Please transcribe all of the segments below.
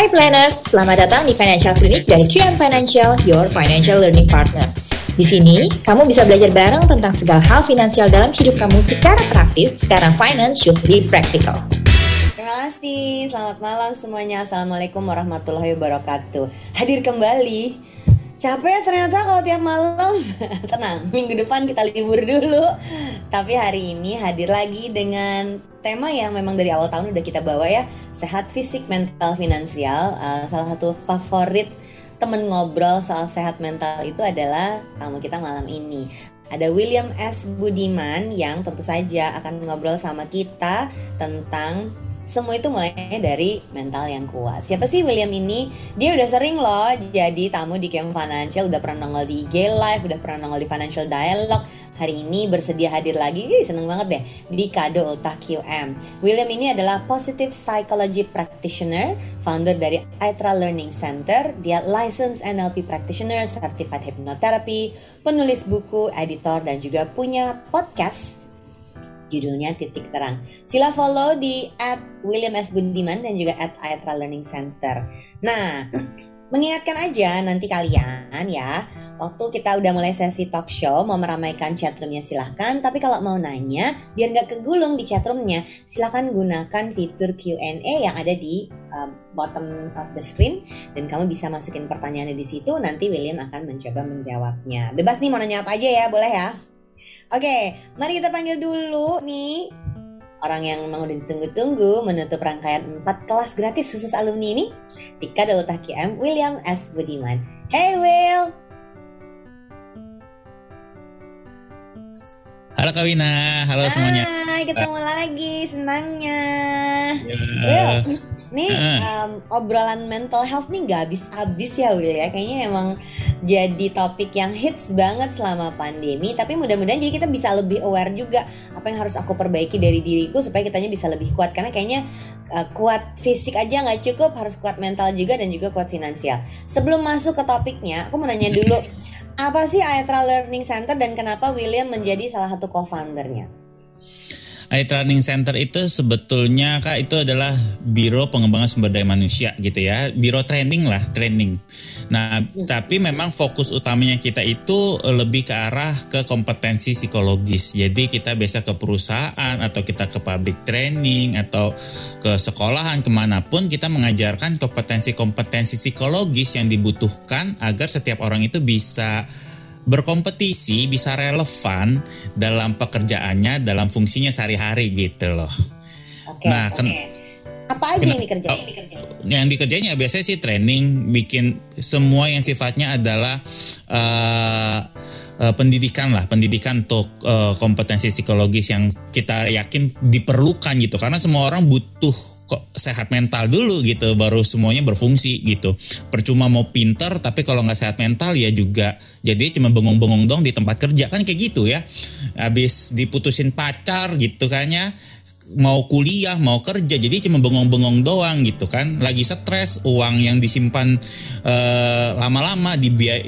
Hai planners, selamat datang di Financial Clinic dari QM Financial, your financial learning partner. Di sini, kamu bisa belajar bareng tentang segala hal finansial dalam hidup kamu secara praktis, karena finance should be practical. Terima kasih, selamat malam semuanya. Assalamualaikum warahmatullahi wabarakatuh. Hadir kembali. Capek ternyata kalau tiap malam. Tenang, minggu depan kita libur dulu. Tapi hari ini hadir lagi dengan tema yang memang dari awal tahun udah kita bawa ya. Sehat fisik, mental, finansial. Uh, salah satu favorit temen ngobrol soal sehat mental itu adalah tamu kita malam ini. Ada William S. Budiman yang tentu saja akan ngobrol sama kita tentang semua itu mulai dari mental yang kuat. Siapa sih William ini? Dia udah sering loh jadi tamu di Camp Financial, udah pernah nongol di IG Live, udah pernah nongol di Financial Dialogue. Hari ini bersedia hadir lagi, Ih, seneng banget deh, di Kado Ulta QM. William ini adalah Positive Psychology Practitioner, founder dari Aitra Learning Center. Dia licensed NLP Practitioner, Certified Hypnotherapy, penulis buku, editor, dan juga punya podcast judulnya Titik Terang. Sila follow di at William S. Budiman dan juga at Aetra Learning Center. Nah, mengingatkan aja nanti kalian ya, waktu kita udah mulai sesi talk show, mau meramaikan chatroomnya silahkan, tapi kalau mau nanya, biar nggak kegulung di chatroomnya, silahkan gunakan fitur Q&A yang ada di um, bottom of the screen dan kamu bisa masukin pertanyaannya di situ nanti William akan mencoba menjawabnya bebas nih mau nanya apa aja ya boleh ya Oke, mari kita panggil dulu nih orang yang memang udah ditunggu-tunggu menutup rangkaian 4 kelas gratis khusus alumni ini di Kadal M William S. Budiman. Hey Will! Halo Kawina, halo semuanya. Hai, ketemu lagi, senangnya. Ya. Will, nih um, obrolan mental health nih gak habis-habis ya Will ya. Kayaknya emang jadi topik yang hits banget selama pandemi. Tapi mudah-mudahan jadi kita bisa lebih aware juga apa yang harus aku perbaiki dari diriku supaya kitanya bisa lebih kuat. Karena kayaknya uh, kuat fisik aja nggak cukup, harus kuat mental juga dan juga kuat finansial. Sebelum masuk ke topiknya, aku mau nanya dulu. Apa sih Aetra Learning Center dan kenapa William menjadi salah satu co-foundernya? IT Learning Center itu sebetulnya kak itu adalah biro pengembangan sumber daya manusia gitu ya, biro training lah, training. Nah, hmm. tapi memang fokus utamanya kita itu lebih ke arah ke kompetensi psikologis. Jadi kita biasa ke perusahaan atau kita ke public training atau ke sekolahan ke mana pun kita mengajarkan kompetensi-kompetensi psikologis yang dibutuhkan agar setiap orang itu bisa berkompetisi bisa relevan dalam pekerjaannya dalam fungsinya sehari-hari gitu loh. Oke. nah, okay. apa aja yang dikerjain? Yang dikerjain? Yang dikerjainnya biasanya sih training, bikin semua yang sifatnya adalah uh, uh, pendidikan lah, pendidikan untuk uh, kompetensi psikologis yang kita yakin diperlukan gitu, karena semua orang butuh sehat mental dulu gitu baru semuanya berfungsi gitu. Percuma mau pinter tapi kalau nggak sehat mental ya juga jadi cuma bengong-bengong dong di tempat kerja. Kan kayak gitu ya. Habis diputusin pacar gitu kayaknya mau kuliah mau kerja jadi cuma bengong-bengong doang gitu kan. Lagi stres uang yang disimpan uh, lama-lama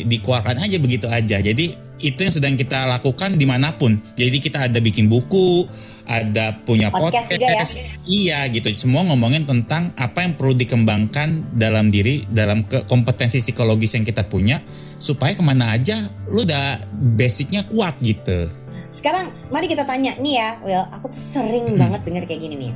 dikeluarkan aja begitu aja. Jadi itu yang sedang kita lakukan di mana pun. Jadi kita ada bikin buku ada punya podcast, podcast juga ya. iya gitu semua ngomongin tentang apa yang perlu dikembangkan dalam diri dalam ke kompetensi psikologis yang kita punya supaya ke mana aja lu udah basicnya kuat gitu sekarang mari kita tanya nih ya Will aku tuh sering hmm. banget denger kayak gini nih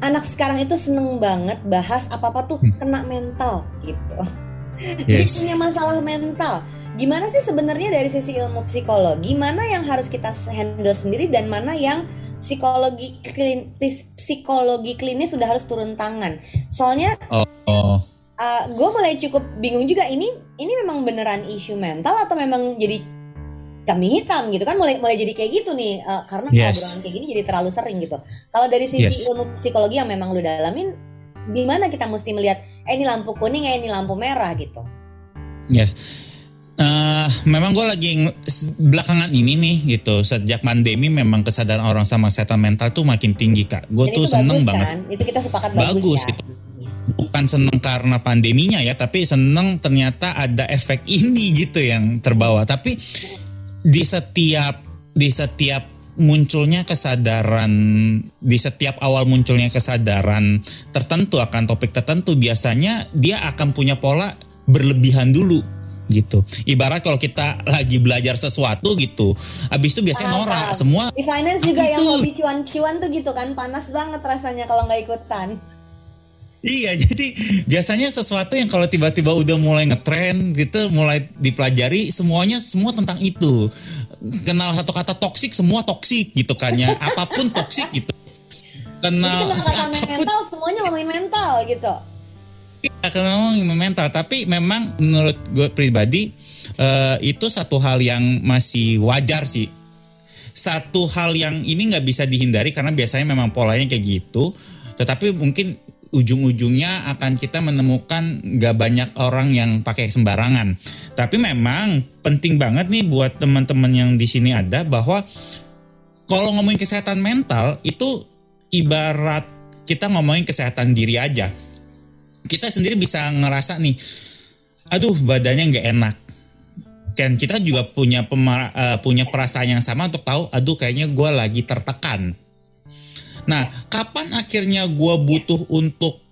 anak sekarang itu seneng banget bahas apa apa tuh hmm. kena mental gitu yes. jadi punya masalah mental gimana sih sebenarnya dari sisi ilmu psikologi mana yang harus kita handle sendiri dan mana yang psikologi klinis psikologi klinis sudah harus turun tangan soalnya oh, oh. Uh, gue mulai cukup bingung juga ini ini memang beneran isu mental atau memang jadi kami hitam gitu kan mulai mulai jadi kayak gitu nih uh, karena yes. kayak gini jadi terlalu sering gitu kalau dari sisi yes. ilmu psikologi yang memang lu dalamin gimana kita mesti melihat eh ini lampu kuning eh ini lampu merah gitu yes Uh, memang gue lagi belakangan ini nih gitu sejak pandemi memang kesadaran orang sama kesehatan mental tuh makin tinggi kak. Gue tuh seneng bagus, banget. Kan? Itu kita sepakat bagus. Bagus ya? itu. Bukan seneng karena pandeminya ya, tapi seneng ternyata ada efek ini gitu yang terbawa. Tapi di setiap di setiap munculnya kesadaran di setiap awal munculnya kesadaran tertentu akan topik tertentu biasanya dia akan punya pola berlebihan dulu gitu. Ibarat kalau kita lagi belajar sesuatu gitu, habis itu biasanya norak semua. Di finance juga yang hobi cuan-cuan tuh gitu kan, panas banget rasanya kalau nggak ikutan. Iya, jadi biasanya sesuatu yang kalau tiba-tiba udah mulai ngetren gitu, mulai dipelajari semuanya semua tentang itu. Kenal satu kata toksik, semua toksik gitu kan ya. Apa pun toksik gitu. Kenal jadi kata mental, semuanya ngomongin mental gitu. Iya, kenal ngomongin mental, tapi memang menurut gue pribadi uh, itu satu hal yang masih wajar sih. Satu hal yang ini nggak bisa dihindari karena biasanya memang polanya kayak gitu. Tetapi mungkin ujung-ujungnya akan kita menemukan gak banyak orang yang pakai sembarangan. Tapi memang penting banget nih buat teman-teman yang di sini ada bahwa kalau ngomongin kesehatan mental itu ibarat kita ngomongin kesehatan diri aja. Kita sendiri bisa ngerasa nih, aduh badannya nggak enak. Kan kita juga punya pemara, uh, punya perasaan yang sama untuk tahu, aduh kayaknya gue lagi tertekan Nah, kapan akhirnya gue butuh untuk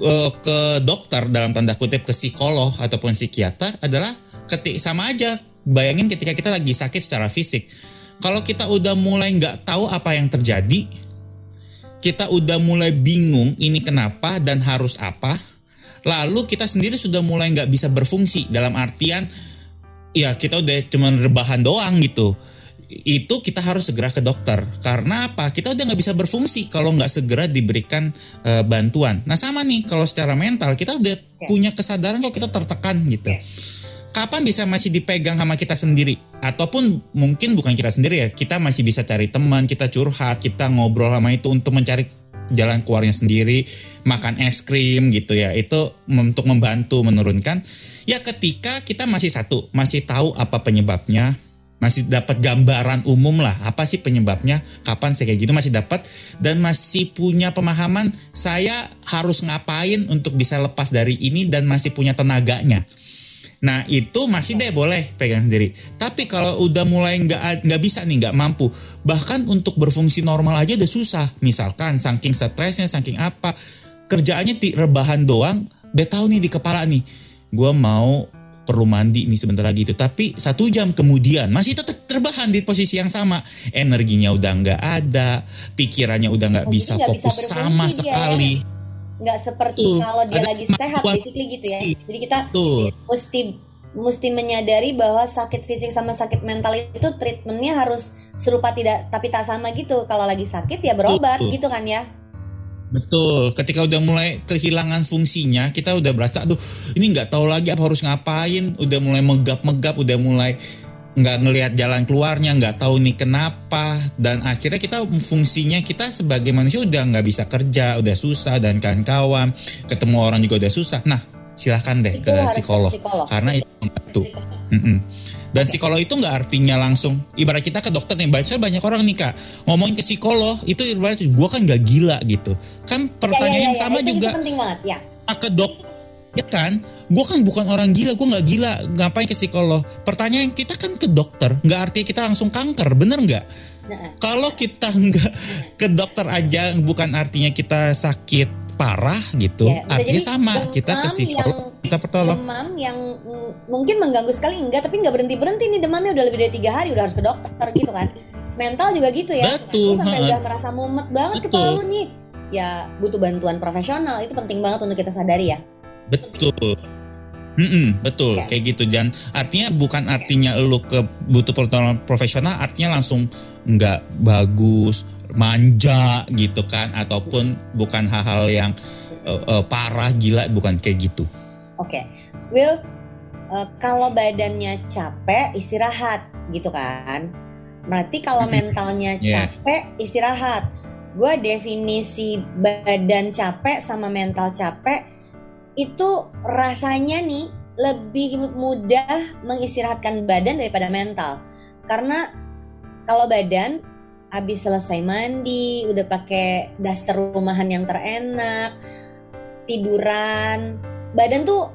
uh, ke dokter dalam tanda kutip ke psikolog ataupun psikiater adalah ketik sama aja. Bayangin ketika kita lagi sakit secara fisik. Kalau kita udah mulai nggak tahu apa yang terjadi, kita udah mulai bingung ini kenapa dan harus apa, lalu kita sendiri sudah mulai nggak bisa berfungsi. Dalam artian ya kita udah cuma rebahan doang gitu. Itu kita harus segera ke dokter. Karena apa? Kita udah nggak bisa berfungsi kalau nggak segera diberikan uh, bantuan. Nah sama nih kalau secara mental kita udah punya kesadaran kalau kita tertekan gitu kapan bisa masih dipegang sama kita sendiri? Ataupun mungkin bukan kita sendiri ya kita masih bisa cari teman kita curhat kita ngobrol sama itu untuk mencari jalan keluarnya sendiri makan es krim gitu ya. Itu untuk membantu menurunkan. Ya ketika kita masih satu masih tahu apa penyebabnya masih dapat gambaran umum lah apa sih penyebabnya kapan saya kayak gitu masih dapat dan masih punya pemahaman saya harus ngapain untuk bisa lepas dari ini dan masih punya tenaganya nah itu masih deh boleh pegang sendiri. Tapi kalau udah mulai nggak nggak bisa nih nggak mampu. Bahkan untuk berfungsi normal aja udah susah. Misalkan saking stresnya saking apa kerjaannya di rebahan doang udah tahu nih di kepala nih gue mau perlu mandi nih sebentar lagi itu. Tapi satu jam kemudian masih tetap terbahan di posisi yang sama. Energinya udah nggak ada pikirannya udah nggak bisa fokus bisa sama dia. sekali nggak seperti Tuh, kalau dia lagi sehat basically gitu ya. jadi kita Tuh. mesti mesti menyadari bahwa sakit fisik sama sakit mental itu treatmentnya harus serupa tidak tapi tak sama gitu. Kalau lagi sakit ya berobat Tuh. gitu kan ya. Betul, ketika udah mulai kehilangan fungsinya, kita udah berasa, aduh ini nggak tahu lagi apa harus ngapain, udah mulai megap-megap, udah mulai nggak ngelihat jalan keluarnya, nggak tahu nih kenapa, dan akhirnya kita fungsinya kita sebagai manusia udah nggak bisa kerja, udah susah dan kawan-kawan, ketemu orang juga udah susah. Nah, silahkan deh ke psikolog, psikolog, karena itu membantu. Mm -mm. Dan psikolog itu nggak artinya langsung ibarat kita ke dokter nih baca banyak orang nih kak ngomongin ke psikolog itu ibarat gue kan nggak gila gitu kan pertanyaan ya, ya, ya, yang sama itu, juga itu penting banget, ya. ke dok ya kan? Gue kan bukan orang gila gue nggak gila. Ngapain ke psikolog? Pertanyaan kita kan ke dokter nggak artinya kita langsung kanker bener nggak? Nah. kalau kita nggak ke dokter aja bukan artinya kita sakit parah gitu ya, artinya sama. kita ke psikolog kita pertolong. demam yang mungkin mengganggu sekali enggak tapi nggak berhenti berhenti nih demamnya. Udah lebih dari tiga hari udah harus ke dokter gitu kan. Mental juga gitu ya. Betul sampai udah merasa mumet banget betul. kepala lu nih. Ya butuh bantuan profesional itu penting banget untuk kita sadari ya betul Mm -mm, betul okay. kayak gitu dan artinya bukan artinya lu ke butuh pertolongan profesional artinya langsung nggak bagus manja gitu kan ataupun bukan hal-hal yang uh, uh, parah gila bukan kayak gitu. Oke, okay. Will uh, kalau badannya capek istirahat gitu kan? Berarti kalau mentalnya yeah. capek istirahat. Gue definisi badan capek sama mental capek itu rasanya nih lebih mudah mengistirahatkan badan daripada mental karena kalau badan habis selesai mandi udah pakai daster rumahan yang terenak tiduran badan tuh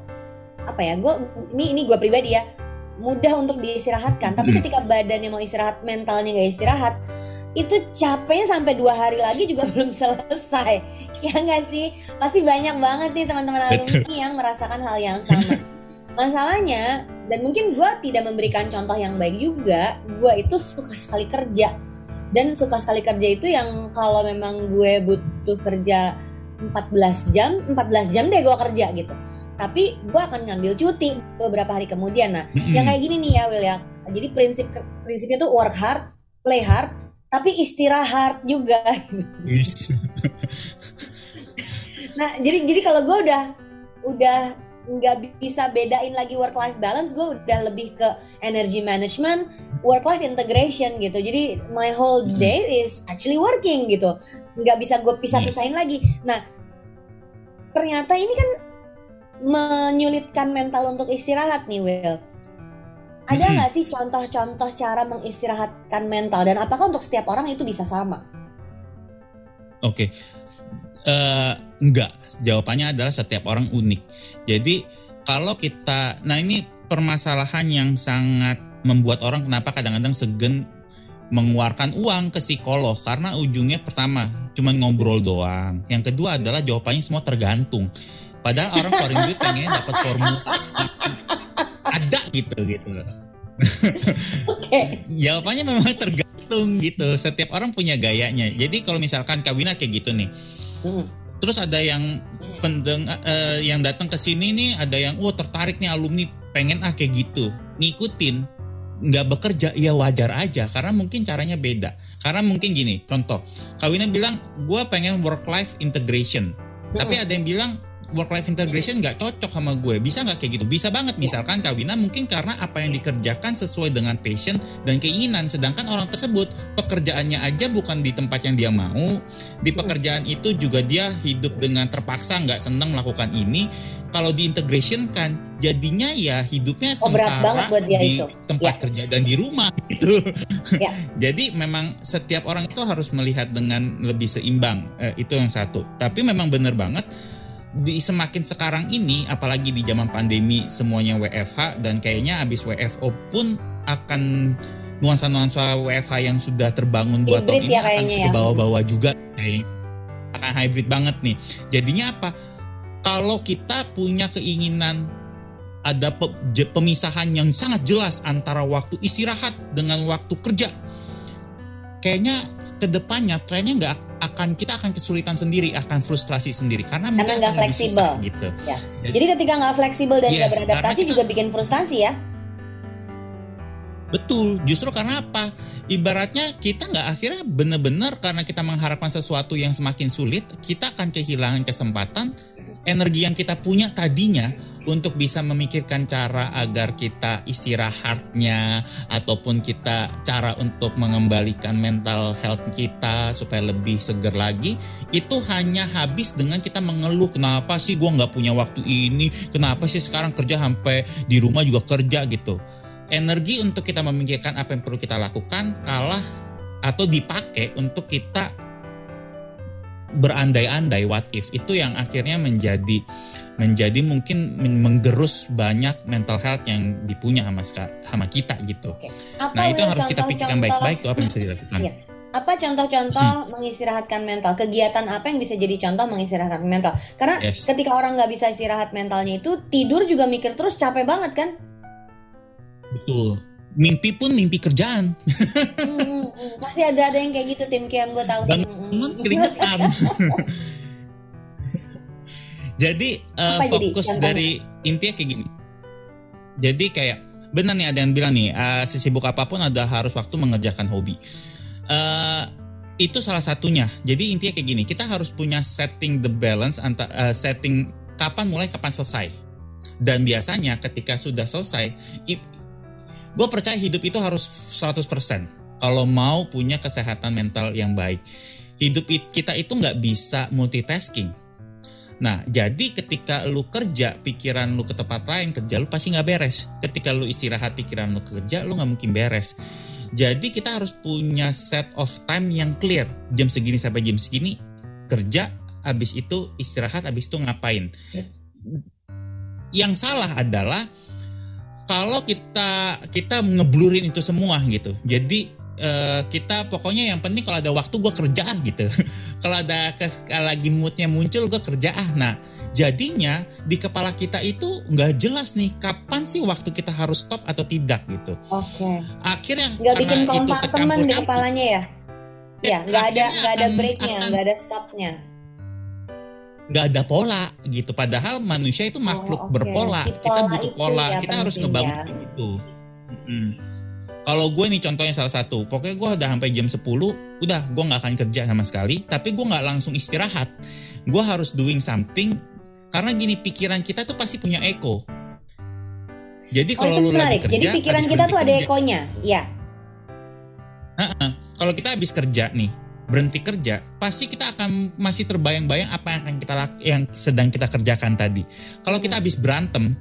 apa ya gue ini ini gue pribadi ya mudah untuk diistirahatkan tapi Hmm. ketika badannya mau istirahat mentalnya nggak istirahat itu capeknya sampai dua hari lagi juga belum selesai. Ya nggak sih? Pasti banyak banget nih teman-teman alumni yang merasakan hal yang sama. Masalahnya dan mungkin gue tidak memberikan contoh yang baik juga gue itu suka sekali kerja. Dan suka sekali kerja itu yang kalau memang gue butuh kerja 14 jam 14 jam deh gue kerja gitu. Tapi gue akan ngambil cuti beberapa hari kemudian. Nah yang kayak gini nih ya Will ya. Jadi prinsip prinsipnya tuh work hard play hard tapi istirahat juga. Nah jadi jadi kalau gue udah udah nggak bisa bedain lagi work life balance gue udah lebih ke energy management work life integration gitu. Jadi my whole Hmm. day is actually working gitu. Nggak bisa gue pisah-pisahin lagi. Nah ternyata ini kan menyulitkan mental untuk istirahat nih Will ada nggak sih contoh-contoh cara mengistirahatkan mental dan apakah untuk setiap orang itu bisa sama Oke, Eh, enggak. Jawabannya adalah setiap orang unik. Jadi kalau kita, nah ini permasalahan yang sangat membuat orang kenapa kadang-kadang segen mengeluarkan uang ke psikolog karena ujungnya pertama cuma ngobrol doang. Yang kedua adalah jawabannya semua tergantung. Padahal orang keluarin duit pengen dapat formula ada gitu gitu. oke Jawabannya memang tergantung gitu. Setiap orang punya gayanya. Jadi kalau misalkan Kawina kayak gitu nih. Hmm. Terus ada yang pendeng eh, yang datang ke sini nih ada yang wah tertarik nih alumni pengen ah kayak gitu. Ngikutin nggak bekerja ya wajar aja karena mungkin caranya beda. Karena mungkin gini, contoh, Kawina bilang gue pengen work life integration. Tapi ada yang bilang work life integration nggak cocok sama gue. Bisa nggak kayak gitu? Bisa banget. Misalkan Kawina mungkin karena apa yang dikerjakan sesuai dengan passion dan keinginan. Sedangkan orang tersebut pekerjaannya aja bukan di tempat yang dia mau. Di pekerjaan itu juga dia hidup dengan terpaksa nggak senang melakukan ini. Kalau diintegration kan jadinya ya hidupnya Oh, berat sengsara banget buat dia di itu. tempat Ya. kerja dan di rumah gitu. Ya. Jadi memang setiap orang itu harus melihat dengan lebih seimbang. Eh, itu yang satu. Tapi memang benar banget di semakin sekarang ini apalagi di zaman pandemi semuanya WFH dan kayaknya abis WFO pun akan nuansa-nuansa WFH yang sudah terbangun dua tahun ini ya akan ya. ke bawah-bawah juga kayak akan hybrid banget nih. Jadinya apa? Kalau kita punya keinginan ada pemisahan yang sangat jelas antara waktu istirahat dengan waktu kerja. Kayaknya ke depannya trennya nggak akan kita akan kesulitan sendiri, akan frustrasi sendiri karena mungkin nggak fleksibel. susah gitu. Ya. Jadi ketika nggak fleksibel dan nggak Yes, beradaptasi karena kita- juga bikin frustasi ya. Betul, justru karena apa? Ibaratnya kita nggak akhirnya benar-benar karena kita mengharapkan sesuatu yang semakin sulit, kita akan kehilangan kesempatan energi yang kita punya tadinya untuk bisa memikirkan cara agar kita istirahatnya ataupun kita cara untuk mengembalikan mental health kita supaya lebih seger lagi itu hanya habis dengan kita mengeluh kenapa sih gua nggak punya waktu ini? Kenapa sih sekarang kerja sampai di rumah juga kerja? Gitu. Energi untuk kita memikirkan apa yang perlu kita lakukan kalah atau dipakai untuk kita berandai-andai what if itu yang akhirnya menjadi menjadi mungkin men- menggerus banyak mental health yang dipunya sama sama kita gitu. Apa Nah itu yang Will, harus kita pikirkan baik-baik tuh apa yang bisa dilakukan. Iya. Apa contoh-contoh Hmm. mengistirahatkan mental? Kegiatan apa yang bisa jadi contoh mengistirahatkan mental? Karena Yes. ketika orang nggak bisa istirahat mentalnya itu tidur juga mikir terus capek banget kan? Betul. Mimpi pun mimpi kerjaan. Hmm. Pasti ada ada yang kayak gitu tim Kiam gue tahu. Bangun keringetan. jadi Apa jadi fokus contohnya? dari intinya kayak gini. Jadi kayak benar nih ada yang bilang nih eh, sesibuk apa pun ada harus waktu mengerjakan hobi. Eh itu salah satunya. Jadi intinya kayak gini, kita harus punya setting the balance antara setting kapan mulai kapan selesai. Dan biasanya ketika sudah selesai, gue percaya hidup itu harus 100% kalau mau punya kesehatan mental yang baik. Hidup it- kita itu nggak bisa multitasking. Nah, jadi ketika lu kerja, pikiran lu ke tempat lain, kerja lu pasti nggak beres. Ketika lu istirahat, pikiran lu kerja, lu nggak mungkin beres. Jadi kita harus punya set of time yang clear. Jam segini sampai jam segini kerja, habis itu istirahat, habis itu ngapain. Yang salah adalah kalau kita kita ngeblurin itu semua gitu. Jadi uh, kita pokoknya yang penting kalau ada waktu gue kerja ah gitu. kalau ada kes, lagi moodnya muncul gue kerja ah. Nah jadinya di kepala kita itu nggak jelas nih kapan sih waktu kita harus stop atau tidak gitu. Oke. Okay. Akhirnya nggak bikin kompartemen di kepalanya ya? Ya nggak ada nggak ada breaknya, nggak ada stopnya nggak ada pola gitu. Padahal manusia itu makhluk oh, okay. berpola. Kita butuh pola. kita harus ngebangun ya. itu. Hmm. kalau gue nih contohnya salah satu. Pokoknya gue udah sampai jam 10 udah gue nggak akan kerja sama sekali. Tapi gue nggak langsung istirahat. Gue harus doing something. Karena gini pikiran kita tuh pasti punya eko. Jadi oh, kalau oh, lu lagi kerja jadi pikiran kita tuh ada ekonya. Ya kalau kita habis kerja nih berhenti kerja, pasti kita akan masih terbayang-bayang apa yang akan kita yang sedang kita kerjakan tadi. Kalau kita habis berantem,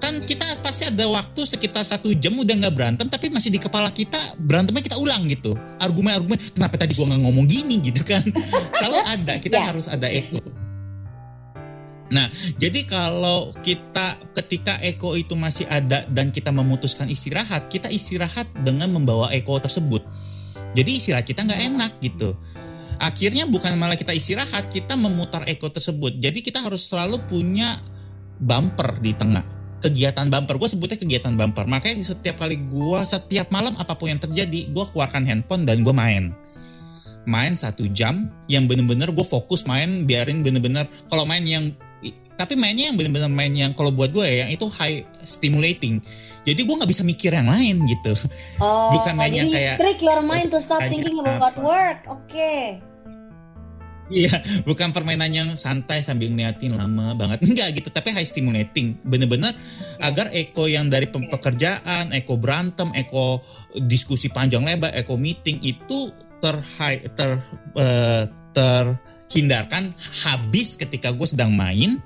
kan kita pasti ada waktu sekitar satu jam udah nggak berantem tapi masih di kepala kita berantemnya kita ulang gitu. Argumen-argumen kenapa tadi gua nggak ngomong gini? gitu kan. Kalau ada kita yeah. harus ada eko. Nah jadi kalau kita ketika eko itu masih ada dan kita memutuskan istirahat kita istirahat dengan membawa eko tersebut jadi istirahat kita nggak enak gitu. Akhirnya bukan malah kita istirahat, kita memutar eko tersebut. Jadi kita harus selalu punya bumper di tengah. Kegiatan bumper, gue sebutnya kegiatan bumper. Makanya setiap kali gue, setiap malam apa pun yang terjadi, gue keluarkan handphone dan gue main main satu jam yang bener-bener gue fokus main biarin bener-bener kalau main yang tapi mainnya yang bener-bener main yang kalau buat gue ya yang itu high stimulating jadi gue nggak bisa mikir yang lain gitu oh, bukan yang kayak trick your mind to stop thinking about work oke okay. Iya, bukan permainan yang santai sambil ngeliatin lama banget. Enggak gitu, tapi high stimulating. Bener-bener agar eko yang dari pekerjaan, eko berantem, eko diskusi panjang lebar, eko meeting itu ter ter uh, terhindarkan habis ketika gue sedang main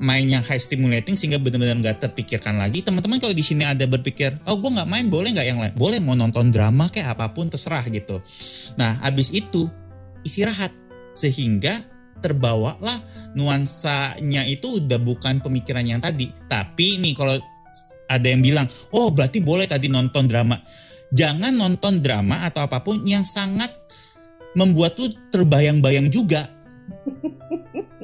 main yang high stimulating sehingga benar-benar nggak terpikirkan lagi. Teman-teman kalau di sini ada berpikir oh gue nggak main boleh nggak yang lain? Boleh mau nonton drama kayak apa pun terserah gitu. Nah abis itu istirahat. Sehingga terbawalah nuansanya itu udah bukan pemikiran yang tadi. Tapi nih kalau ada yang bilang oh berarti boleh tadi nonton drama. Jangan nonton drama atau apa pun yang sangat membuat lu terbayang-bayang juga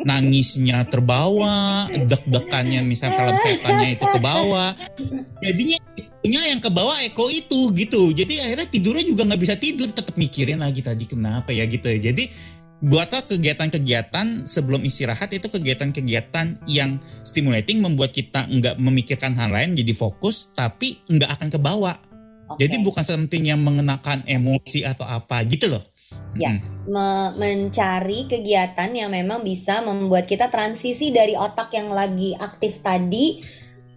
nangisnya terbawa, deg-degannya misal film setannya itu ke bawah. Jadinya punya yang ke bawah Eko itu gitu. Jadi akhirnya tidurnya juga nggak bisa tidur, tetap mikirin lagi tadi kenapa ya gitu. ya. Jadi buatlah kegiatan-kegiatan sebelum istirahat itu kegiatan-kegiatan yang stimulating membuat kita nggak memikirkan hal lain jadi fokus tapi nggak akan ke bawah. Okay. Jadi bukan something yang mengenakan emosi atau apa gitu loh. Ya, me mencari kegiatan yang memang bisa membuat kita transisi dari otak yang lagi aktif tadi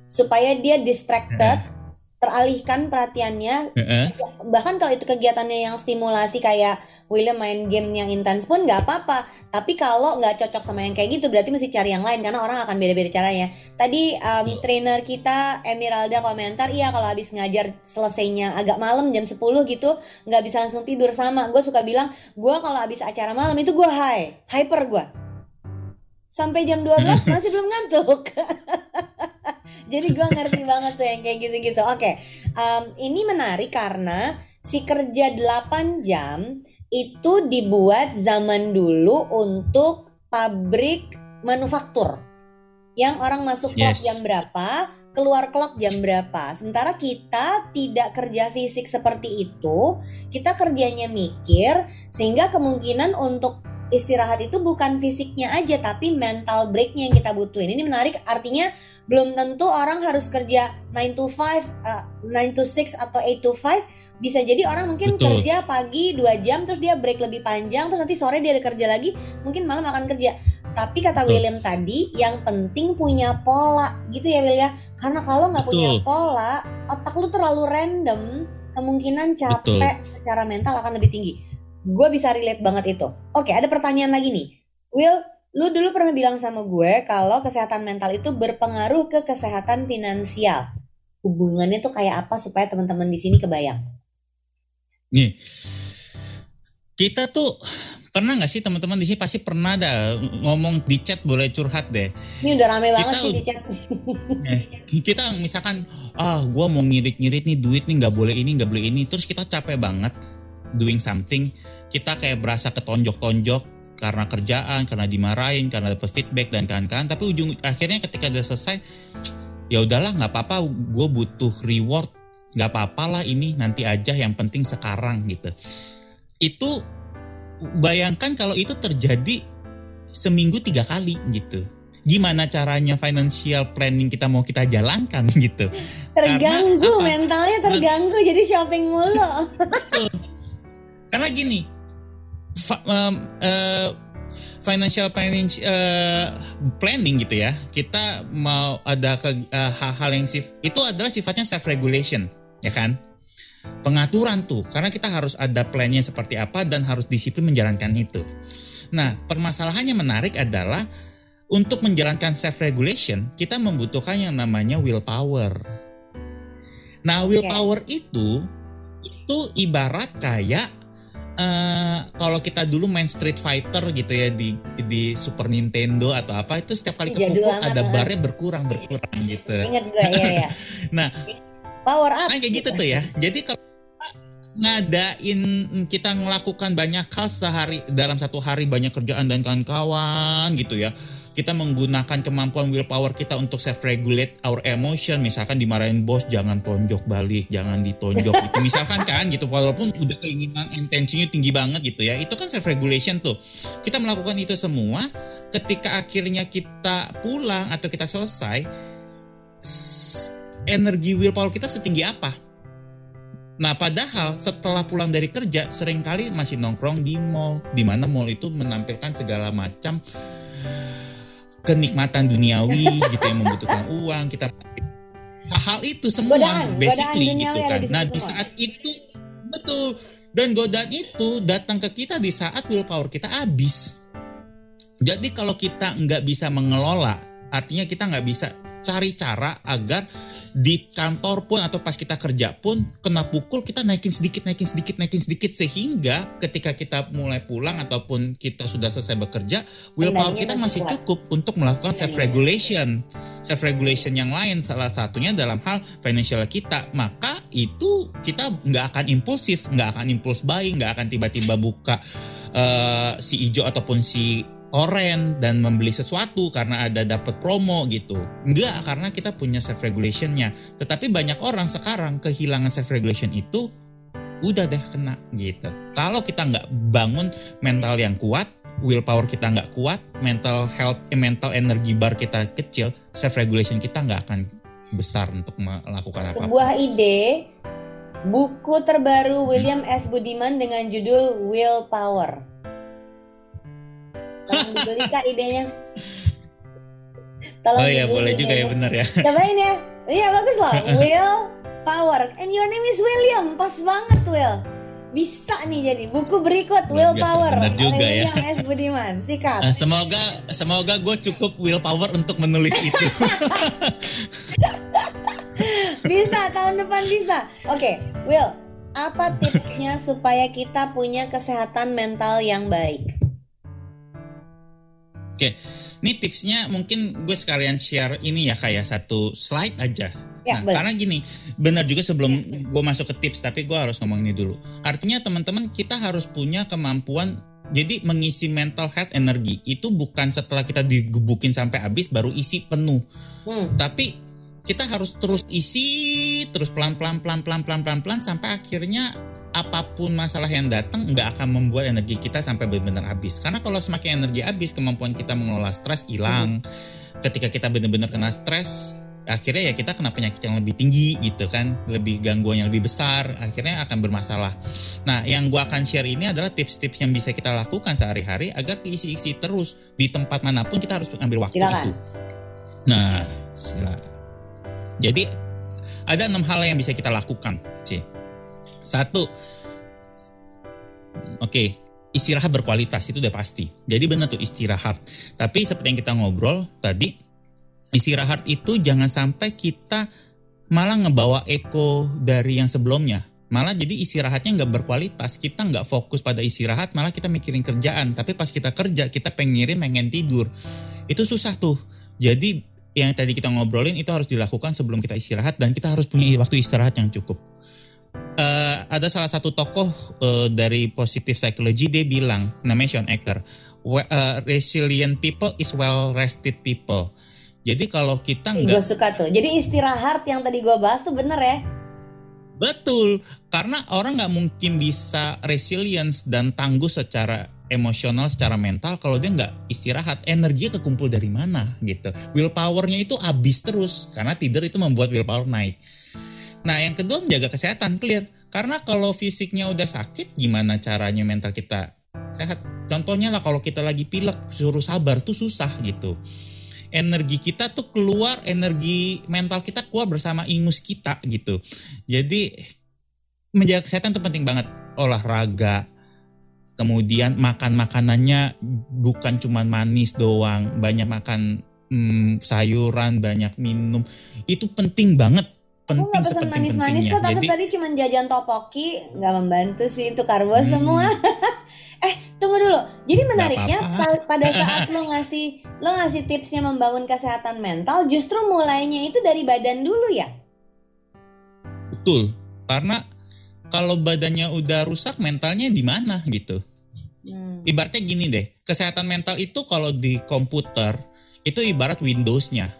supaya dia distracted teralihkan perhatiannya. Uh-uh. bahkan kalau itu kegiatannya yang stimulasi kayak William main game yang intens pun nggak apa-apa. Tapi kalau nggak cocok sama yang kayak gitu berarti mesti cari yang lain karena orang akan beda-beda caranya. Tadi um, uh. trainer kita Emeralda komentar iya kalau habis ngajar selesainya agak malam jam 10 gitu nggak bisa langsung tidur. Sama gue suka bilang gue kalau habis acara malam itu gue high hyper gue sampai jam 12 masih belum ngantuk jadi gue ngerti banget tuh yang kayak gitu-gitu oke okay. um, ini menarik karena si kerja 8 jam itu dibuat zaman dulu untuk pabrik manufaktur yang orang masuk yes. jam berapa keluar clock jam berapa. Sementara kita tidak kerja fisik seperti itu, kita kerjanya mikir sehingga kemungkinan untuk istirahat itu bukan fisiknya aja tapi mental breaknya yang kita butuhin. Ini menarik artinya belum tentu orang harus kerja 9 to 5, uh, 9 to 6 atau 8 to 5. Bisa jadi orang mungkin Betul. kerja pagi 2 jam terus dia break lebih panjang terus nanti sore dia ada kerja lagi, mungkin malam akan kerja. Tapi kata Betul. William tadi yang penting punya pola gitu ya William. Ya. Karena kalau nggak punya pola, otak lu terlalu random, kemungkinan capek Betul. secara mental akan lebih tinggi Gue bisa relate banget itu. Oke, ada pertanyaan lagi nih. Will, lu dulu pernah bilang sama gue kalau kesehatan mental itu berpengaruh ke kesehatan finansial. Hubungannya tuh kayak apa supaya teman-teman di sini kebayang? Nih, kita tuh pernah nggak sih teman-teman di sini pasti pernah ada ngomong di chat boleh curhat deh. Ini udah rame banget Kita sih di chat. Eh, kita misalkan ah gua mau ngirit-ngirit nih duit nih nggak boleh ini nggak boleh ini terus kita capek banget doing something kita kayak berasa ketonjok-tonjok karena kerjaan karena dimarahin karena dapat feedback dan kawan-kawan tapi ujung akhirnya ketika udah selesai ya udahlah nggak apa-apa gue butuh reward. Nggak apa-apa lah ini nanti aja yang penting sekarang gitu. Itu bayangkan kalau itu terjadi seminggu tiga kali gitu. Gimana caranya financial planning kita mau kita jalankan gitu? Terganggu, Karena mentalnya terganggu jadi shopping mulu. Karena gini fa- em, eh, financial planning eh, planning gitu ya kita mau ada ke eh, hal-hal yang sif itu adalah sifatnya self regulation ya kan? Pengaturan tuh karena kita harus ada plannya seperti apa dan harus disiplin menjalankan itu. Nah permasalahannya menarik adalah untuk menjalankan self regulation kita membutuhkan yang namanya willpower. Nah willpower itu itu ibarat kayak eh kalau kita dulu main Street Fighter gitu ya di di Super Nintendo atau apa itu setiap kali Jadul kepukul ada barnya berkurang berkurang gitu. Ingat gue ya ya. Nah, Power up. kan kayak gitu tuh ya. Jadi kalau ngadain kita melakukan banyak hal sehari dalam satu hari banyak kerjaan dan kawan-kawan gitu ya. Kita menggunakan kemampuan willpower kita untuk self regulate our emotion. Misalkan dimarahin bos jangan tonjok balik, jangan ditonjok gitu. Misalkan kan gitu walaupun udah keinginan intensinya tinggi banget gitu ya. Itu kan self regulation tuh. Kita melakukan itu semua ketika akhirnya kita pulang atau kita selesai energi willpower kita setinggi apa? Nah, padahal setelah pulang dari kerja sering kali masih nongkrong di mall, di mana mall itu menampilkan segala macam kenikmatan duniawi gitu yang membutuhkan uang, kita hal itu semua Godaan, basically godaan gitu kan. Nah, di semua. saat itu betul dan godaan itu datang ke kita di saat willpower kita habis. Jadi kalau kita nggak bisa mengelola, artinya kita nggak bisa cari cara agar di kantor pun atau pas kita kerja pun kena pukul kita naikin sedikit naikin sedikit naikin sedikit sehingga ketika kita mulai pulang ataupun kita sudah selesai bekerja willpower kita masih cukup untuk melakukan self regulation self regulation yang lain salah satunya dalam hal financial kita. Maka itu kita nggak akan impulsif nggak akan impuls buying nggak akan tiba-tiba buka eh, si hijau ataupun si oren dan membeli sesuatu karena ada dapat promo gitu. Enggak, karena kita punya self regulationnya. Tetapi banyak orang sekarang kehilangan self regulation itu udah deh kena gitu. Kalau kita nggak bangun mental yang kuat, willpower kita nggak kuat, mental health, eh, mental energi bar kita kecil, self regulation kita nggak akan besar untuk melakukan apa-apa. Sebuah ide buku terbaru William S. Budiman dengan judul Willpower. Tolong dibeli kak idenya. Tolong Oh iya boleh juga ya benar ya. Cobain ya. Iya bagus loh. Will Power. And your name is William. Pas banget Will. Bisa nih jadi buku berikut Will Bagus, Power bener juga ya. S. Budiman. Sikat. Nah, semoga semoga gue cukup willpower untuk menulis itu. Bisa tahun depan bisa. Oke, Will. Apa tipsnya supaya kita punya kesehatan mental yang baik? Oke, ini tipsnya mungkin gue sekalian share ini ya kayak satu slide aja. Ya, nah, karena gini, benar juga sebelum gue masuk ke tips, tapi gue harus ngomong ini dulu. Artinya teman-teman kita harus punya kemampuan jadi mengisi mental health energi itu bukan setelah kita digebukin sampai habis baru isi penuh, Hmm. tapi kita harus terus isi terus pelan-pelan pelan-pelan pelan-pelan pelan sampai akhirnya apa pun masalah yang datang nggak akan membuat energi kita sampai benar-benar habis. Karena kalau semakin energi habis, kemampuan kita mengelola stres hilang. Ketika kita benar-benar kena stres, akhirnya ya kita kena penyakit yang lebih tinggi gitu kan, lebih gangguan yang lebih besar, akhirnya akan bermasalah. Nah, yang gua akan share ini adalah tips-tips yang bisa kita lakukan sehari-hari agar diisi-isi terus di tempat mana pun kita harus ambil waktu Silakan. itu. Nah, silakan. Jadi ada enam hal yang bisa kita lakukan, C. Satu, oke, istirahat berkualitas itu udah pasti. Jadi benar tuh istirahat. Tapi seperti yang kita ngobrol tadi, istirahat itu jangan sampai kita malah ngebawa eko dari yang sebelumnya. malah jadi istirahatnya nggak berkualitas kita nggak fokus pada istirahat malah kita mikirin kerjaan tapi pas kita kerja kita pengen pengen tidur itu susah tuh jadi yang tadi kita ngobrolin itu harus dilakukan sebelum kita istirahat dan kita harus punya waktu istirahat yang cukup uh, ada salah satu tokoh uh, dari positive psychology dia bilang namanya Sean Ecker uh, resilient people is well rested people jadi kalau kita nggak gue suka tuh jadi istirahat yang tadi gue bahas tuh bener ya Betul, karena orang nggak mungkin bisa resilience dan tangguh secara emosional, secara mental kalau dia nggak istirahat. Energi kekumpul dari mana gitu. Willpowernya itu habis terus karena tidur itu membuat willpower naik. Nah yang kedua menjaga kesehatan clear. Karena kalau fisiknya udah sakit, gimana caranya mental kita sehat? Contohnya lah kalau kita lagi pilek, suruh sabar tuh susah gitu energi kita tuh keluar energi mental kita keluar bersama ingus kita gitu jadi menjaga kesehatan tuh penting banget olahraga kemudian makan makanannya bukan cuma manis doang banyak makan hmm, sayuran banyak minum itu penting banget penting Aku gak pesen manis-manis kok takut tadi cuma jajan topoki nggak membantu sih itu karbo hmm. semua eh tunggu dulu. Jadi menariknya pada saat lo ngasih lo ngasih tipsnya membangun kesehatan mental, justru mulainya itu dari badan dulu ya? Betul. Karena kalau badannya udah rusak, mentalnya di mana gitu. Hmm. Ibaratnya gini deh, kesehatan mental itu kalau di komputer itu ibarat Windows-nya.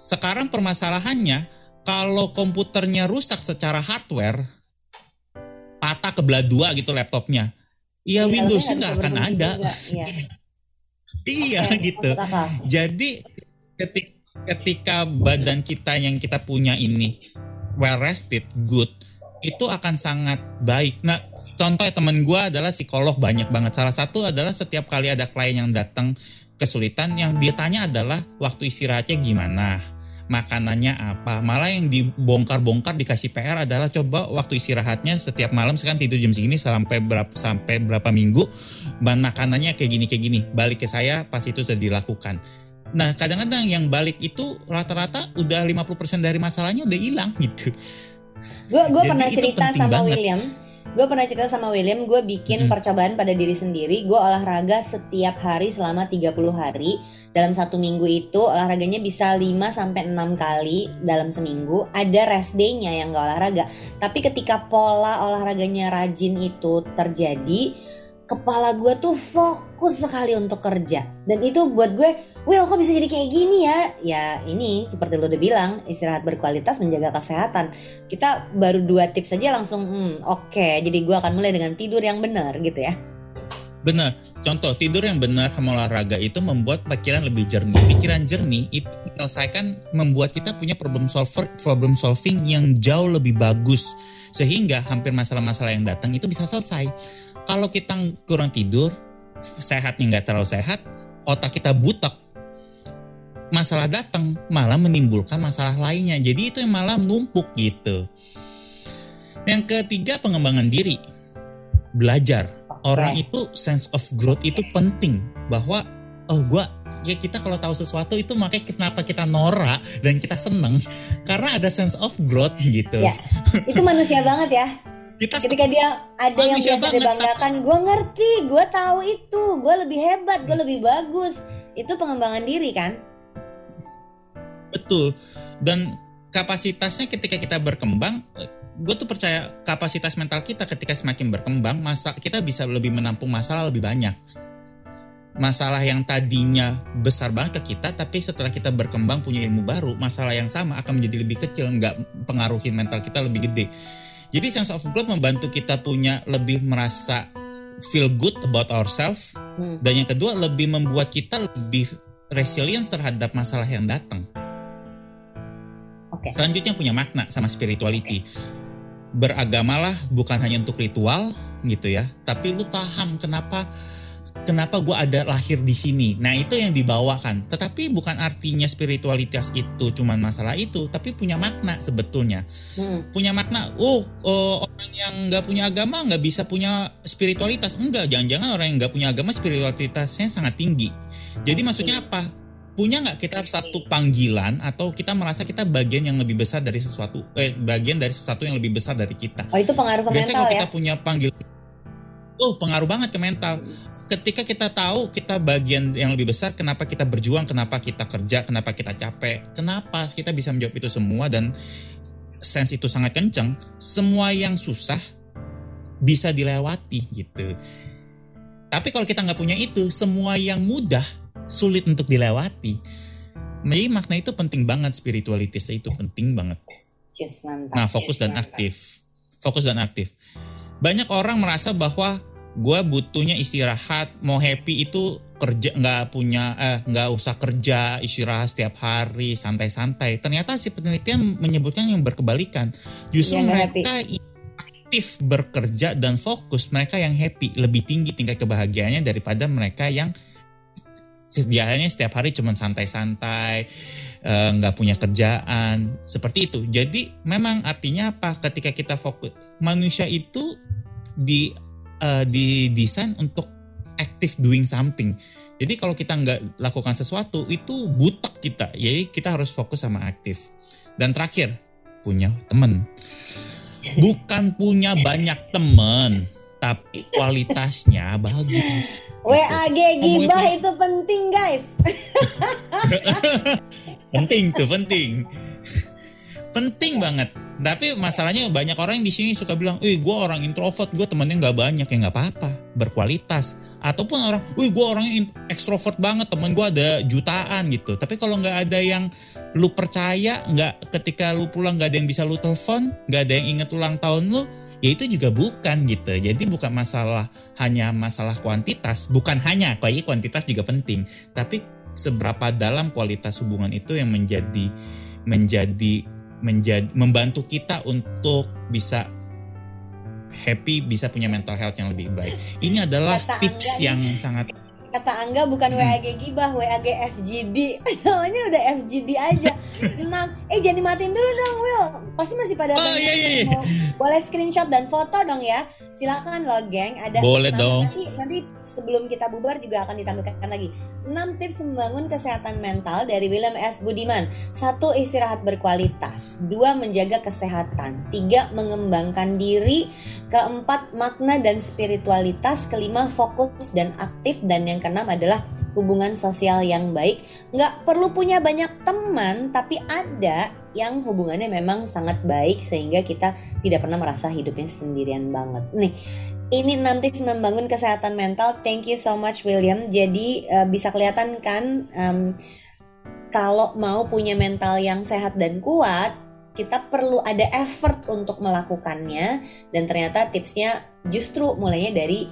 Sekarang permasalahannya kalau komputernya rusak secara hardware, patah kebelah dua gitu laptopnya Iya Windowsnya nggak akan ada. Iya, iya okay, gitu. Jadi ketika ketika badan kita yang kita punya ini well rested, good, itu akan sangat baik. Nah, contoh temen gue adalah psikolog banyak banget. Salah satu adalah setiap kali ada klien yang datang kesulitan, yang dia tanya adalah waktu istirahatnya gimana makanannya apa. Malah yang dibongkar-bongkar dikasih PR adalah coba waktu istirahatnya setiap malam sekarang tidur jam segini sampai berapa sampai berapa minggu bahan makanannya kayak gini kayak gini. Balik ke saya pas itu sudah dilakukan. Nah, kadang-kadang yang balik itu rata-rata udah 50% dari masalahnya udah hilang gitu. Gue gue pernah cerita sama banget. William. Gue pernah cerita sama William gue bikin hmm. percobaan pada diri sendiri. Gue olahraga setiap hari selama 30 hari. Dalam satu minggu itu olahraganya bisa 5 sampai 6 kali dalam seminggu. Ada rest day-nya yang gak olahraga. Tapi ketika pola olahraganya rajin itu terjadi kepala gue tuh fokus sekali untuk kerja. Dan itu buat gue Will kok bisa jadi kayak gini ya? Ya ini seperti lo udah bilang istirahat berkualitas menjaga kesehatan. Kita baru dua tips saja langsung hmm, oke okay. jadi gue akan mulai dengan tidur yang benar gitu ya. Benar. Contoh tidur yang benar sama olahraga itu membuat pikiran lebih jernih. Pikiran jernih itu menyelesaikan membuat kita punya problem solver problem solving yang jauh lebih bagus. Sehingga hampir masalah-masalah yang datang itu bisa selesai kalau kita kurang tidur, sehatnya nggak terlalu sehat, otak kita butek, masalah datang malah menimbulkan masalah lainnya. Jadi itu yang malah numpuk gitu. Yang ketiga pengembangan diri, belajar. Orang itu sense of growth itu penting bahwa oh gue ya kita kalau tahu sesuatu itu makanya kenapa kita norak dan kita seneng karena ada sense of growth gitu. Ya, itu manusia banget ya kita ketika dia ada yang bisa dibanggakan gue ngerti gue tahu itu gue lebih hebat gue lebih bagus. Itu pengembangan diri kan? Betul. Dan kapasitasnya ketika kita berkembang gue tuh percaya kapasitas mental kita ketika semakin berkembang masa kita bisa lebih menampung masalah lebih banyak. Masalah yang tadinya besar banget ke kita tapi setelah kita berkembang punya ilmu baru masalah yang sama akan menjadi lebih kecil nggak pengaruhin mental kita lebih gede jadi sense of growth membantu kita punya lebih merasa feel good about ourselves hmm. dan yang kedua lebih membuat kita lebih resilience terhadap masalah yang datang. Okay. Selanjutnya punya makna sama spirituality. Beragamalah bukan hanya untuk ritual gitu ya, tapi lu paham kenapa kenapa gue ada lahir di sini. Nah itu yang dibawakan. Tetapi bukan artinya spiritualitas itu cuma masalah itu, tapi punya makna sebetulnya. Hmm. Punya makna. Oh, oh orang yang nggak punya agama nggak bisa punya spiritualitas. Enggak, jangan-jangan orang yang nggak punya agama spiritualitasnya sangat tinggi. Jadi maksudnya apa? punya nggak kita satu panggilan atau kita merasa kita bagian yang lebih besar dari sesuatu eh bagian dari sesuatu yang lebih besar dari kita Oh itu pengaruh ke biasanya mental kalau ya? kita punya panggil oh pengaruh banget ke mental ketika kita tahu kita bagian yang lebih besar kenapa kita berjuang kenapa kita kerja kenapa kita capek kenapa kita bisa menjawab itu semua dan sense itu sangat kenceng semua yang susah bisa dilewati gitu tapi kalau kita nggak punya itu semua yang mudah sulit untuk dilewati jadi makna itu penting banget spiritualitas itu penting banget mantap. Nah, fokus dan mantap. aktif. Fokus dan aktif. Banyak orang merasa bahwa gue butuhnya istirahat, mau happy itu kerja nggak punya eh nggak usah kerja istirahat setiap hari santai-santai. Ternyata si penelitian menyebutkan yang berkebalikan. Justru Yang mereka aktif bekerja dan fokus mereka yang happy lebih tinggi tingkat kebahagiaannya daripada mereka yang sedianya setiap hari cuma santai-santai eh, nggak punya kerjaan seperti itu jadi memang artinya apa ketika kita fokus manusia itu di eh, didesain untuk active doing something. Jadi kalau kita nggak lakukan sesuatu itu butek kita. Jadi kita harus fokus sama aktif dan terakhir punya temen. Bukan punya banyak temen tapi kualitasnya bagus. WAG gibah tentang- itu penting guys. penting tuh penting penting banget tapi masalahnya banyak orang yang di sini suka bilang, "Wih, gue orang introvert, gue temennya nggak banyak ya nggak apa-apa, berkualitas." Ataupun orang, "Wih, gue orangnya ekstrovert banget, temen gue ada jutaan gitu." Tapi kalau nggak ada yang lu percaya, nggak ketika lu pulang nggak ada yang bisa lu telepon, nggak ada yang inget ulang tahun lu, ya itu juga bukan gitu. Jadi bukan masalah hanya masalah kuantitas, bukan hanya, apalagi kuantitas juga penting, tapi seberapa dalam kualitas hubungan itu yang menjadi menjadi menjadi membantu kita untuk bisa happy, bisa punya mental health yang lebih baik. Ini adalah Kata tips yang sangat Kata Angga bukan Hmm. WAG gibah, WAG FGD. Namanya udah FGD aja. Nah, eh jangan dimatiin dulu dong, Will. Pasti masih pada Oh, iya, iya, mau- Boleh screenshot dan foto dong ya. Silakan loh, geng. Ada Boleh nanti- dong. Nanti nanti sebelum kita bubar juga akan ditampilkan lagi 6 tips membangun kesehatan mental dari William S. Budiman. Satu, istirahat berkualitas. Dua, menjaga kesehatan. Tiga, mengembangkan diri. Keempat, makna dan spiritualitas. Kelima, fokus dan aktif. Dan yang keenam adalah hubungan sosial yang baik. Nggak perlu punya banyak teman, tapi ada yang hubungannya memang sangat baik sehingga kita tidak pernah merasa hidupnya sendirian banget. Nih, ini nanti membangun kesehatan mental. Thank you so much William. Jadi eh, bisa kelihatan kan em, kalau mau punya mental yang sehat dan kuat, kita perlu ada effort untuk melakukannya dan ternyata tipsnya justru mulainya dari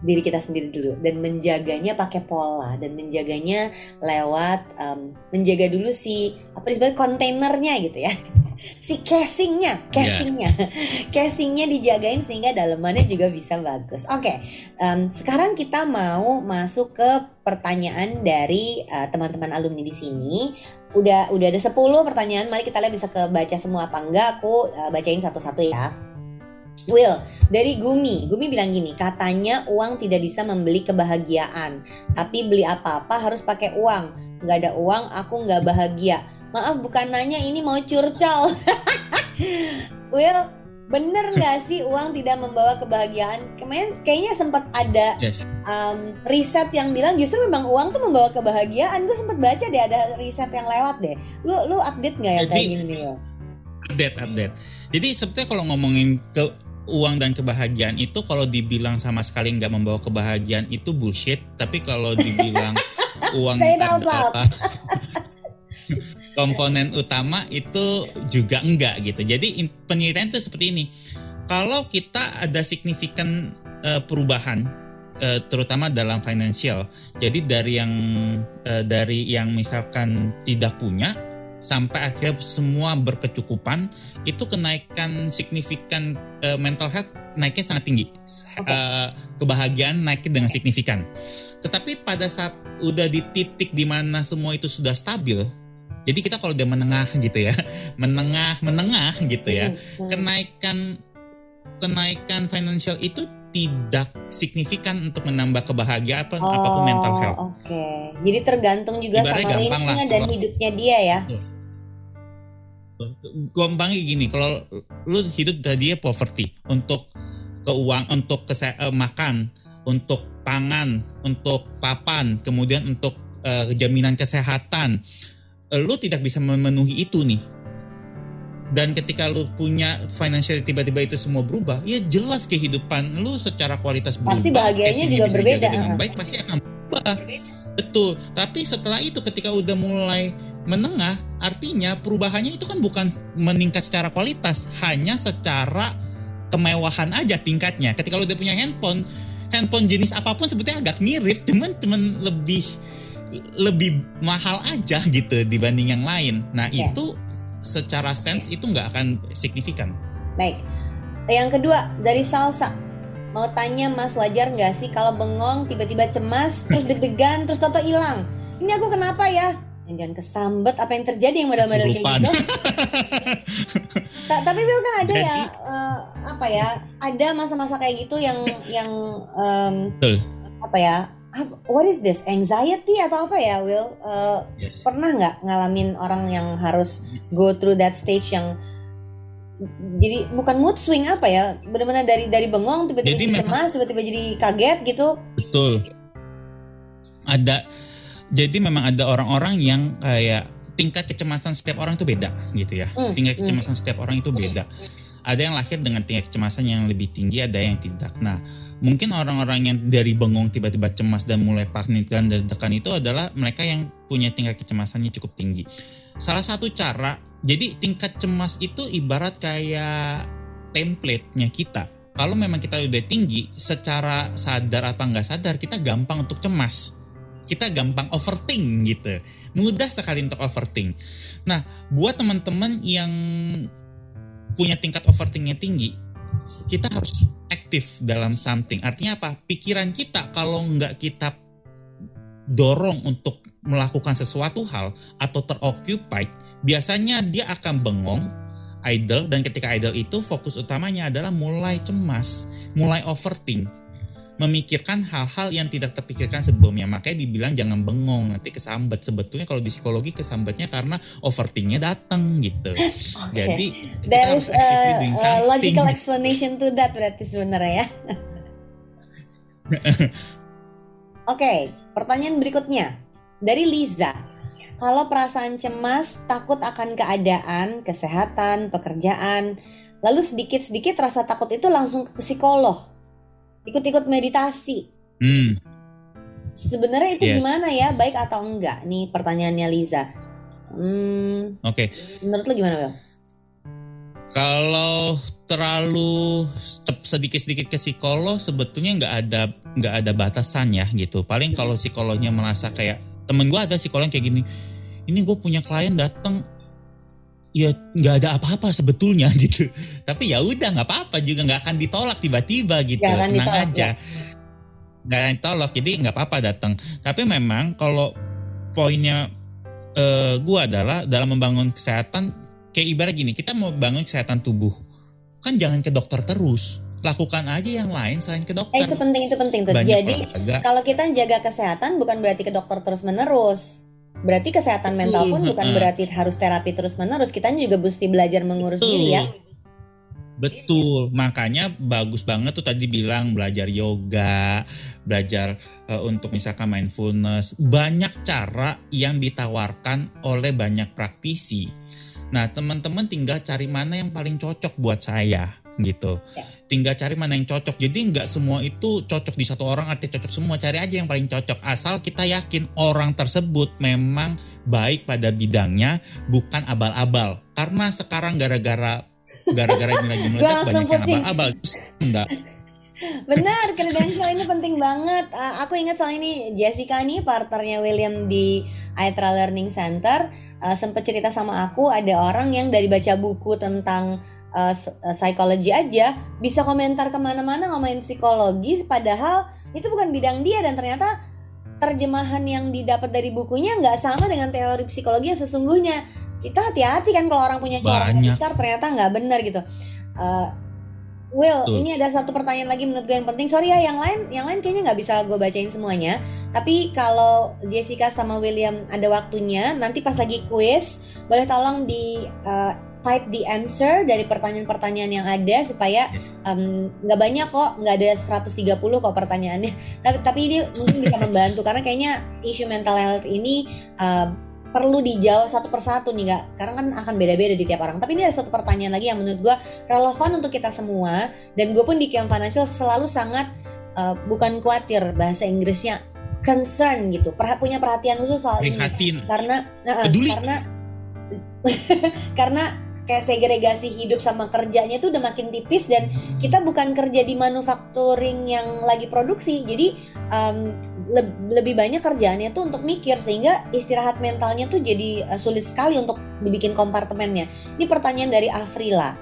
diri kita sendiri dulu dan menjaganya pakai pola dan menjaganya lewat em, menjaga dulu si apa disebut kontainernya gitu ya. Si casingnya casingnya. Casingnya dijagain sehingga dalemannya juga bisa bagus. Oke em, sekarang kita mau masuk ke pertanyaan dari eh, teman-teman alumni di sini. Udah udah ada 10 pertanyaan mari kita lihat bisa kebaca semua apa enggak. Aku eh, bacain satu-satu ya Will, dari Gumi. Gumi bilang gini, katanya uang tidak bisa membeli kebahagiaan. Tapi beli apa-apa harus pakai uang. Nggak ada uang, aku nggak bahagia. Maaf bukan nanya, ini mau curcol. Will, bener nggak sih uang tidak membawa kebahagiaan? Kemarin kayaknya sempat ada yes. um, riset yang bilang justru memang uang tuh membawa kebahagiaan. Gue sempat baca deh ada riset yang lewat deh. Lu lu update nggak yang kayak gini update update. Jadi sebetulnya kalau ngomongin ke uang dan kebahagiaan itu kalau dibilang sama sekali nggak membawa kebahagiaan itu bullshit. Tapi kalau dibilang uang apa komponen utama itu juga enggak gitu. Jadi penelitian itu seperti ini. Kalau kita ada signifikan eh, perubahan eh, terutama dalam financial. Jadi dari yang eh, dari yang misalkan tidak punya sampai akhirnya semua berkecukupan itu kenaikan signifikan eh, mental health naiknya sangat tinggi. Eh, kebahagiaan naiknya dengan signifikan. Tetapi pada saat udah di titik di mana semua itu sudah stabil, jadi kita kalau udah menengah gitu ya, menengah menengah gitu ya, Hmm, hmm. kenaikan kenaikan financial itu tidak signifikan untuk menambah kebahagiaan apa apa pun mental health. Oh, Oke, jadi tergantung juga Ibaratnya sama gampang lah, range-nya dan kalau- hidupnya dia ya. Gampangnya gini kalau lu hidup tadi ya poverty untuk keuang untuk kese- eh, makan untuk pangan untuk papan kemudian untuk eh, jaminan kesehatan eh, lu tidak bisa memenuhi itu nih. Dan ketika lu punya financial tiba-tiba itu semua berubah ya jelas kehidupan lu secara kualitas berubah. Pasti bahagianya juga berbeda, dengan baik pasti akan berubah. Betul. Tapi setelah itu ketika udah mulai menengah artinya perubahannya itu kan bukan meningkat secara kualitas hanya secara kemewahan aja tingkatnya ketika lu udah punya handphone handphone jenis apa pun sebetulnya agak mirip cuman cuman lebih lebih mahal aja gitu dibanding yang lain nah Ya. itu secara sense itu nggak akan signifikan Baik. Yang kedua dari salsa. Mau tanya Mas wajar nggak sih kalau bengong tiba-tiba cemas terus deg-degan terus toto hilang. Ini aku kenapa ya? Jangan kesambet apa yang terjadi yang modal-modal kayak gitu. Ta- tapi Will kan ada Jadi- ya eh, apa ya? Ada masa-masa kayak gitu yang yang Betul. apa ya? What is this? Anxiety atau apa ya, Will? Eh, Yes. pernah nggak ngalamin orang yang harus go through that stage yang jadi bukan mood swing apa ya benar-benar dari dari bengong tiba-tiba Jadi cemas tiba-tiba jadi kaget gitu Betul. Ada jadi memang ada orang-orang yang kayak tingkat kecemasan setiap orang itu beda gitu ya. Hmm, Tingkat hmm. kecemasan setiap orang itu beda. Ada yang lahir dengan tingkat kecemasan yang lebih tinggi, ada yang tidak. Nah, mungkin orang-orang yang dari bengong tiba-tiba cemas dan mulai panik dan deg-degan itu adalah mereka yang punya tingkat kecemasannya cukup tinggi. Salah satu cara, jadi tingkat cemas itu ibarat kayak template-nya kita. Kalau memang kita udah tinggi, secara sadar apa nggak sadar, kita gampang untuk cemas. Kita gampang overthink gitu. Mudah sekali untuk overthink. Nah, buat teman-teman yang punya tingkat overthinknya tinggi, kita harus aktif dalam something. Artinya apa? Pikiran kita kalau nggak kita dorong untuk melakukan sesuatu hal atau teroccupied, biasanya dia akan bengong, idle dan ketika idle itu fokus utamanya adalah mulai cemas, mulai overthink, memikirkan hal-hal yang tidak terpikirkan sebelumnya. Makanya dibilang jangan bengong, nanti kesambet. Sebetulnya kalau di psikologi kesambetnya karena overthinknya datang gitu. Jadi kita there is a, a something. logical explanation to that berarti sebenarnya ya oke pertanyaan berikutnya dari Liza kalau perasaan cemas takut akan keadaan kesehatan pekerjaan lalu sedikit-sedikit rasa takut itu langsung ke psikolog ikut-ikut meditasi Hmm. Sebenarnya itu Yes. gimana ya, baik atau enggak? Nih pertanyaannya Liza. Hmm, Oke, menurut lu gimana, Bel? kalau terlalu sedikit-sedikit ke psikolog sebetulnya nggak ada nggak ada batasan ya gitu. Paling kalau psikolognya merasa kayak temen gue ada psikolog yang kayak gini, ini gue punya klien datang ya nggak ada apa-apa sebetulnya gitu. Tapi ya udah nggak apa-apa juga nggak akan ditolak tiba-tiba gitu. Akan Tenang ditolak, aja. Nggak akan ditolak jadi nggak apa-apa datang. Tapi memang kalau poinnya eh, gue adalah dalam membangun kesehatan kayak ibarat gini kita mau bangun kesehatan tubuh kan jangan ke dokter terus lakukan aja yang lain selain ke Eh dokter itu penting itu penting tuh. banyak Jadi olahraga kalau kita jaga kesehatan bukan berarti ke dokter terus menerus. Berarti kesehatan mental pun bukan berarti harus terapi terus menerus. Kita juga mesti belajar mengurus Betul. diri ya. Betul, makanya bagus banget tuh tadi bilang belajar yoga, belajar eh, untuk misalkan mindfulness, banyak cara yang ditawarkan oleh banyak praktisi. Nah, teman-teman tinggal cari mana yang paling cocok buat saya gitu. Ya. Tinggal cari mana yang cocok. Jadi nggak semua itu cocok di satu orang artinya cocok semua. Cari aja yang paling cocok. Asal kita yakin orang tersebut memang baik pada bidangnya, bukan abal-abal. Karena sekarang gara-gara gara-gara ini lagi meledak banyak yang abal-abal. Enggak. Benar, kredensial ini penting banget. Uh, aku ingat soal ini Jessica nih partnernya William di Aetra Learning Center uh, sempat cerita sama aku ada orang yang dari baca buku tentang uh, psikologi aja bisa komentar ke mana-mana ngomongin psikologi padahal itu bukan bidang dia dan ternyata terjemahan yang didapat dari bukunya nggak sama dengan teori psikologi yang sesungguhnya. Kita hati-hati kan kalau orang punya corak besar ternyata nggak benar gitu. Uh, Will, Betul. ini ada satu pertanyaan lagi menurut gue yang penting. Sorry ya, yang lain, yang lain kayaknya nggak bisa gue bacain semuanya. Tapi kalau Jessica sama William ada waktunya, nanti pas lagi quiz, boleh tolong di uh, type the answer dari pertanyaan-pertanyaan yang ada supaya nggak banyak kok, nggak ada 130 kok pertanyaannya. Tapi tapi ini mungkin bisa membantu karena kayaknya isu mental health ini uh, perlu dijawab satu persatu nih nggak karena kan akan beda-beda di tiap orang. Tapi ini ada satu pertanyaan lagi yang menurut gue relevan untuk kita semua. Dan gue pun di QM Financial selalu sangat uh, bukan khawatir bahasa Inggrisnya concern gitu. Perha- punya perhatian khusus soal ini. Prihatin. karena uh, Peduli. karena karena kayak segregasi hidup sama kerjanya tuh udah makin tipis dan kita bukan kerja di manufacturing yang lagi produksi. Jadi um, le- lebih banyak kerjaannya tuh untuk mikir sehingga istirahat mentalnya tuh jadi uh, sulit sekali untuk dibikin kompartemennya. Ini pertanyaan dari Afrila.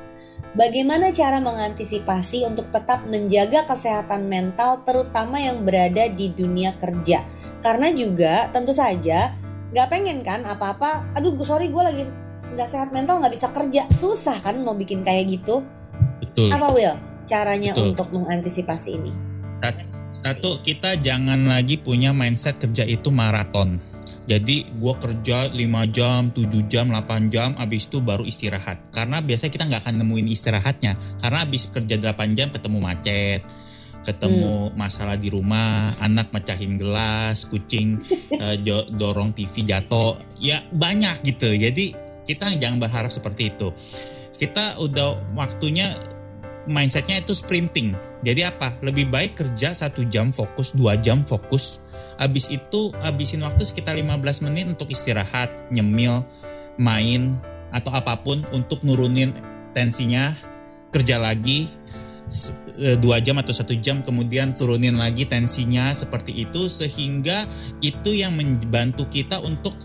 Bagaimana cara mengantisipasi untuk tetap menjaga kesehatan mental terutama yang berada di dunia kerja? Karena juga tentu saja nggak pengen kan apa-apa aduh sorry gue lagi nggak sehat mental nggak bisa kerja susah kan mau bikin kayak gitu Betul. apa Will caranya Betul. untuk mengantisipasi ini Satu, kita jangan lagi punya mindset kerja itu maraton. Jadi gue kerja 5 jam, 7 jam, 8 jam, abis itu baru istirahat. Karena biasanya kita nggak akan nemuin istirahatnya. Karena abis kerja 8 jam ketemu macet, ketemu masalah di rumah, anak mecahin gelas, kucing eh, jo- dorong TV jatuh, ya banyak gitu. Jadi kita jangan berharap seperti itu. Kita udah waktunya mindsetnya itu sprinting. Jadi apa? Lebih baik kerja satu jam fokus, dua jam fokus. Habis itu habisin waktu sekitar 15 menit untuk istirahat, nyemil, main atau apa pun untuk nurunin tensinya. Kerja lagi eh, dua jam atau satu jam kemudian turunin lagi tensinya seperti itu sehingga itu yang membantu kita untuk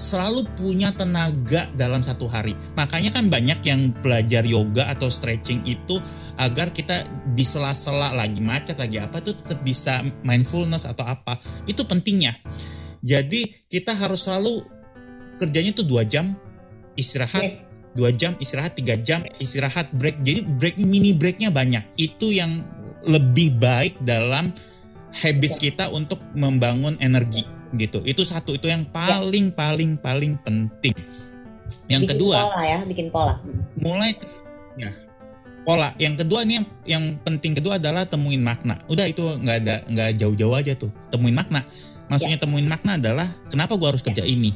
selalu punya tenaga dalam satu hari. Makanya kan banyak yang belajar yoga atau stretching itu agar kita di sela-sela lagi macet lagi apa tuh tetap bisa mindfulness atau apa. Itu pentingnya. Jadi kita harus selalu kerjanya tuh dua jam istirahat dua jam istirahat tiga jam istirahat break jadi break mini breaknya banyak itu yang lebih baik dalam habits kita untuk membangun energi gitu. Itu satu itu yang paling paling paling penting. Yang bikin kedua pola ya bikin pola. Mulai ya. pola. Yang kedua nih yang, yang penting kedua adalah temuin makna. Udah itu nggak ada nggak jauh-jauh aja tuh. Temuin makna. Maksudnya temuin makna adalah kenapa gua harus kerja ini?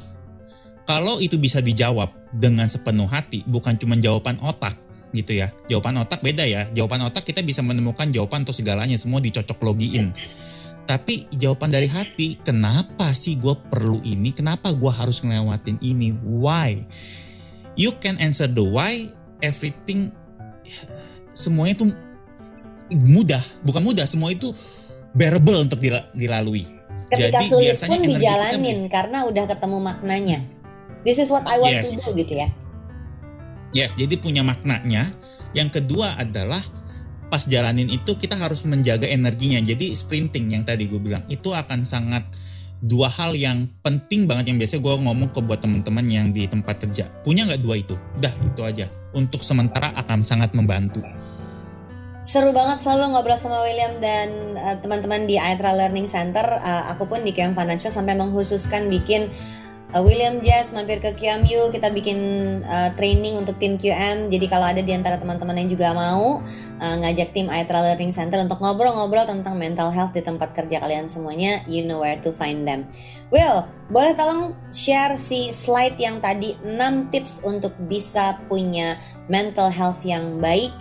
Kalau itu bisa dijawab dengan sepenuh hati bukan cuma jawaban otak gitu ya. Jawaban otak beda ya. Jawaban otak kita bisa menemukan jawaban untuk segalanya semua dicocok logiin tapi jawaban dari hati kenapa sih gue perlu ini? Kenapa gue harus ngelewatin ini? Why? You can answer the why everything semuanya itu mudah. Bukan mudah semua itu bearable untuk dila- dilalui. Ketika Jadi sulit biasanya pun energi kita dijalanin karena udah ketemu maknanya. This is what I want Yes. to do gitu ya. Yes, jadi punya maknanya. Yang kedua adalah pas jalanin itu kita harus menjaga energinya. Jadi sprinting yang tadi gue bilang itu akan sangat dua hal yang penting banget yang biasa gue ngomong ke buat teman-teman yang di tempat kerja. Punya nggak dua itu? Udah itu aja. Untuk sementara akan sangat membantu. Seru banget selalu ngobrol sama William dan uh, teman-teman di Aetra Learning Center. Uh, aku pun di QM Financial sampai menghususkan bikin uh, William Jazz mampir ke QM yuk kita bikin uh, training untuk tim QM. Jadi kalau ada di antara teman-teman yang juga mau uh, ngajak tim Aetra Learning Center untuk ngobrol-ngobrol tentang mental health di tempat kerja kalian semuanya, you know where to find them. Will, boleh tolong share si slide yang tadi 6 tips untuk bisa punya mental health yang baik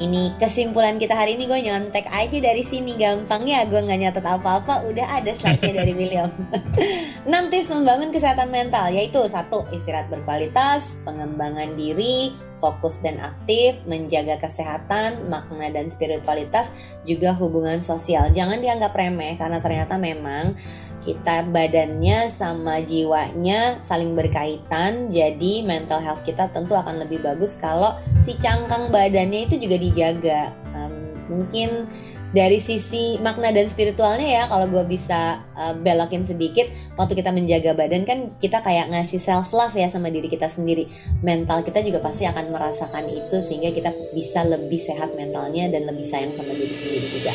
ini kesimpulan kita hari ini gue nyontek aja dari sini. Gampang ya gue nggak nyatet apa-apa udah ada slide-nya dari William. 6 tips membangun kesehatan mental yaitu satu istirahat berkualitas pengembangan diri fokus dan aktif menjaga kesehatan makna dan spiritualitas juga hubungan sosial. Jangan dianggap remeh karena ternyata memang kita badannya sama jiwanya saling berkaitan jadi mental health kita tentu akan lebih bagus kalau si cangkang badannya itu juga dijaga. Em, Mungkin dari sisi makna dan spiritualnya ya kalau gue bisa uh, belokin sedikit waktu kita menjaga badan kan kita kayak ngasih self love ya sama diri kita sendiri. Mental kita juga pasti akan merasakan itu sehingga kita bisa lebih sehat mentalnya dan lebih sayang sama diri sendiri juga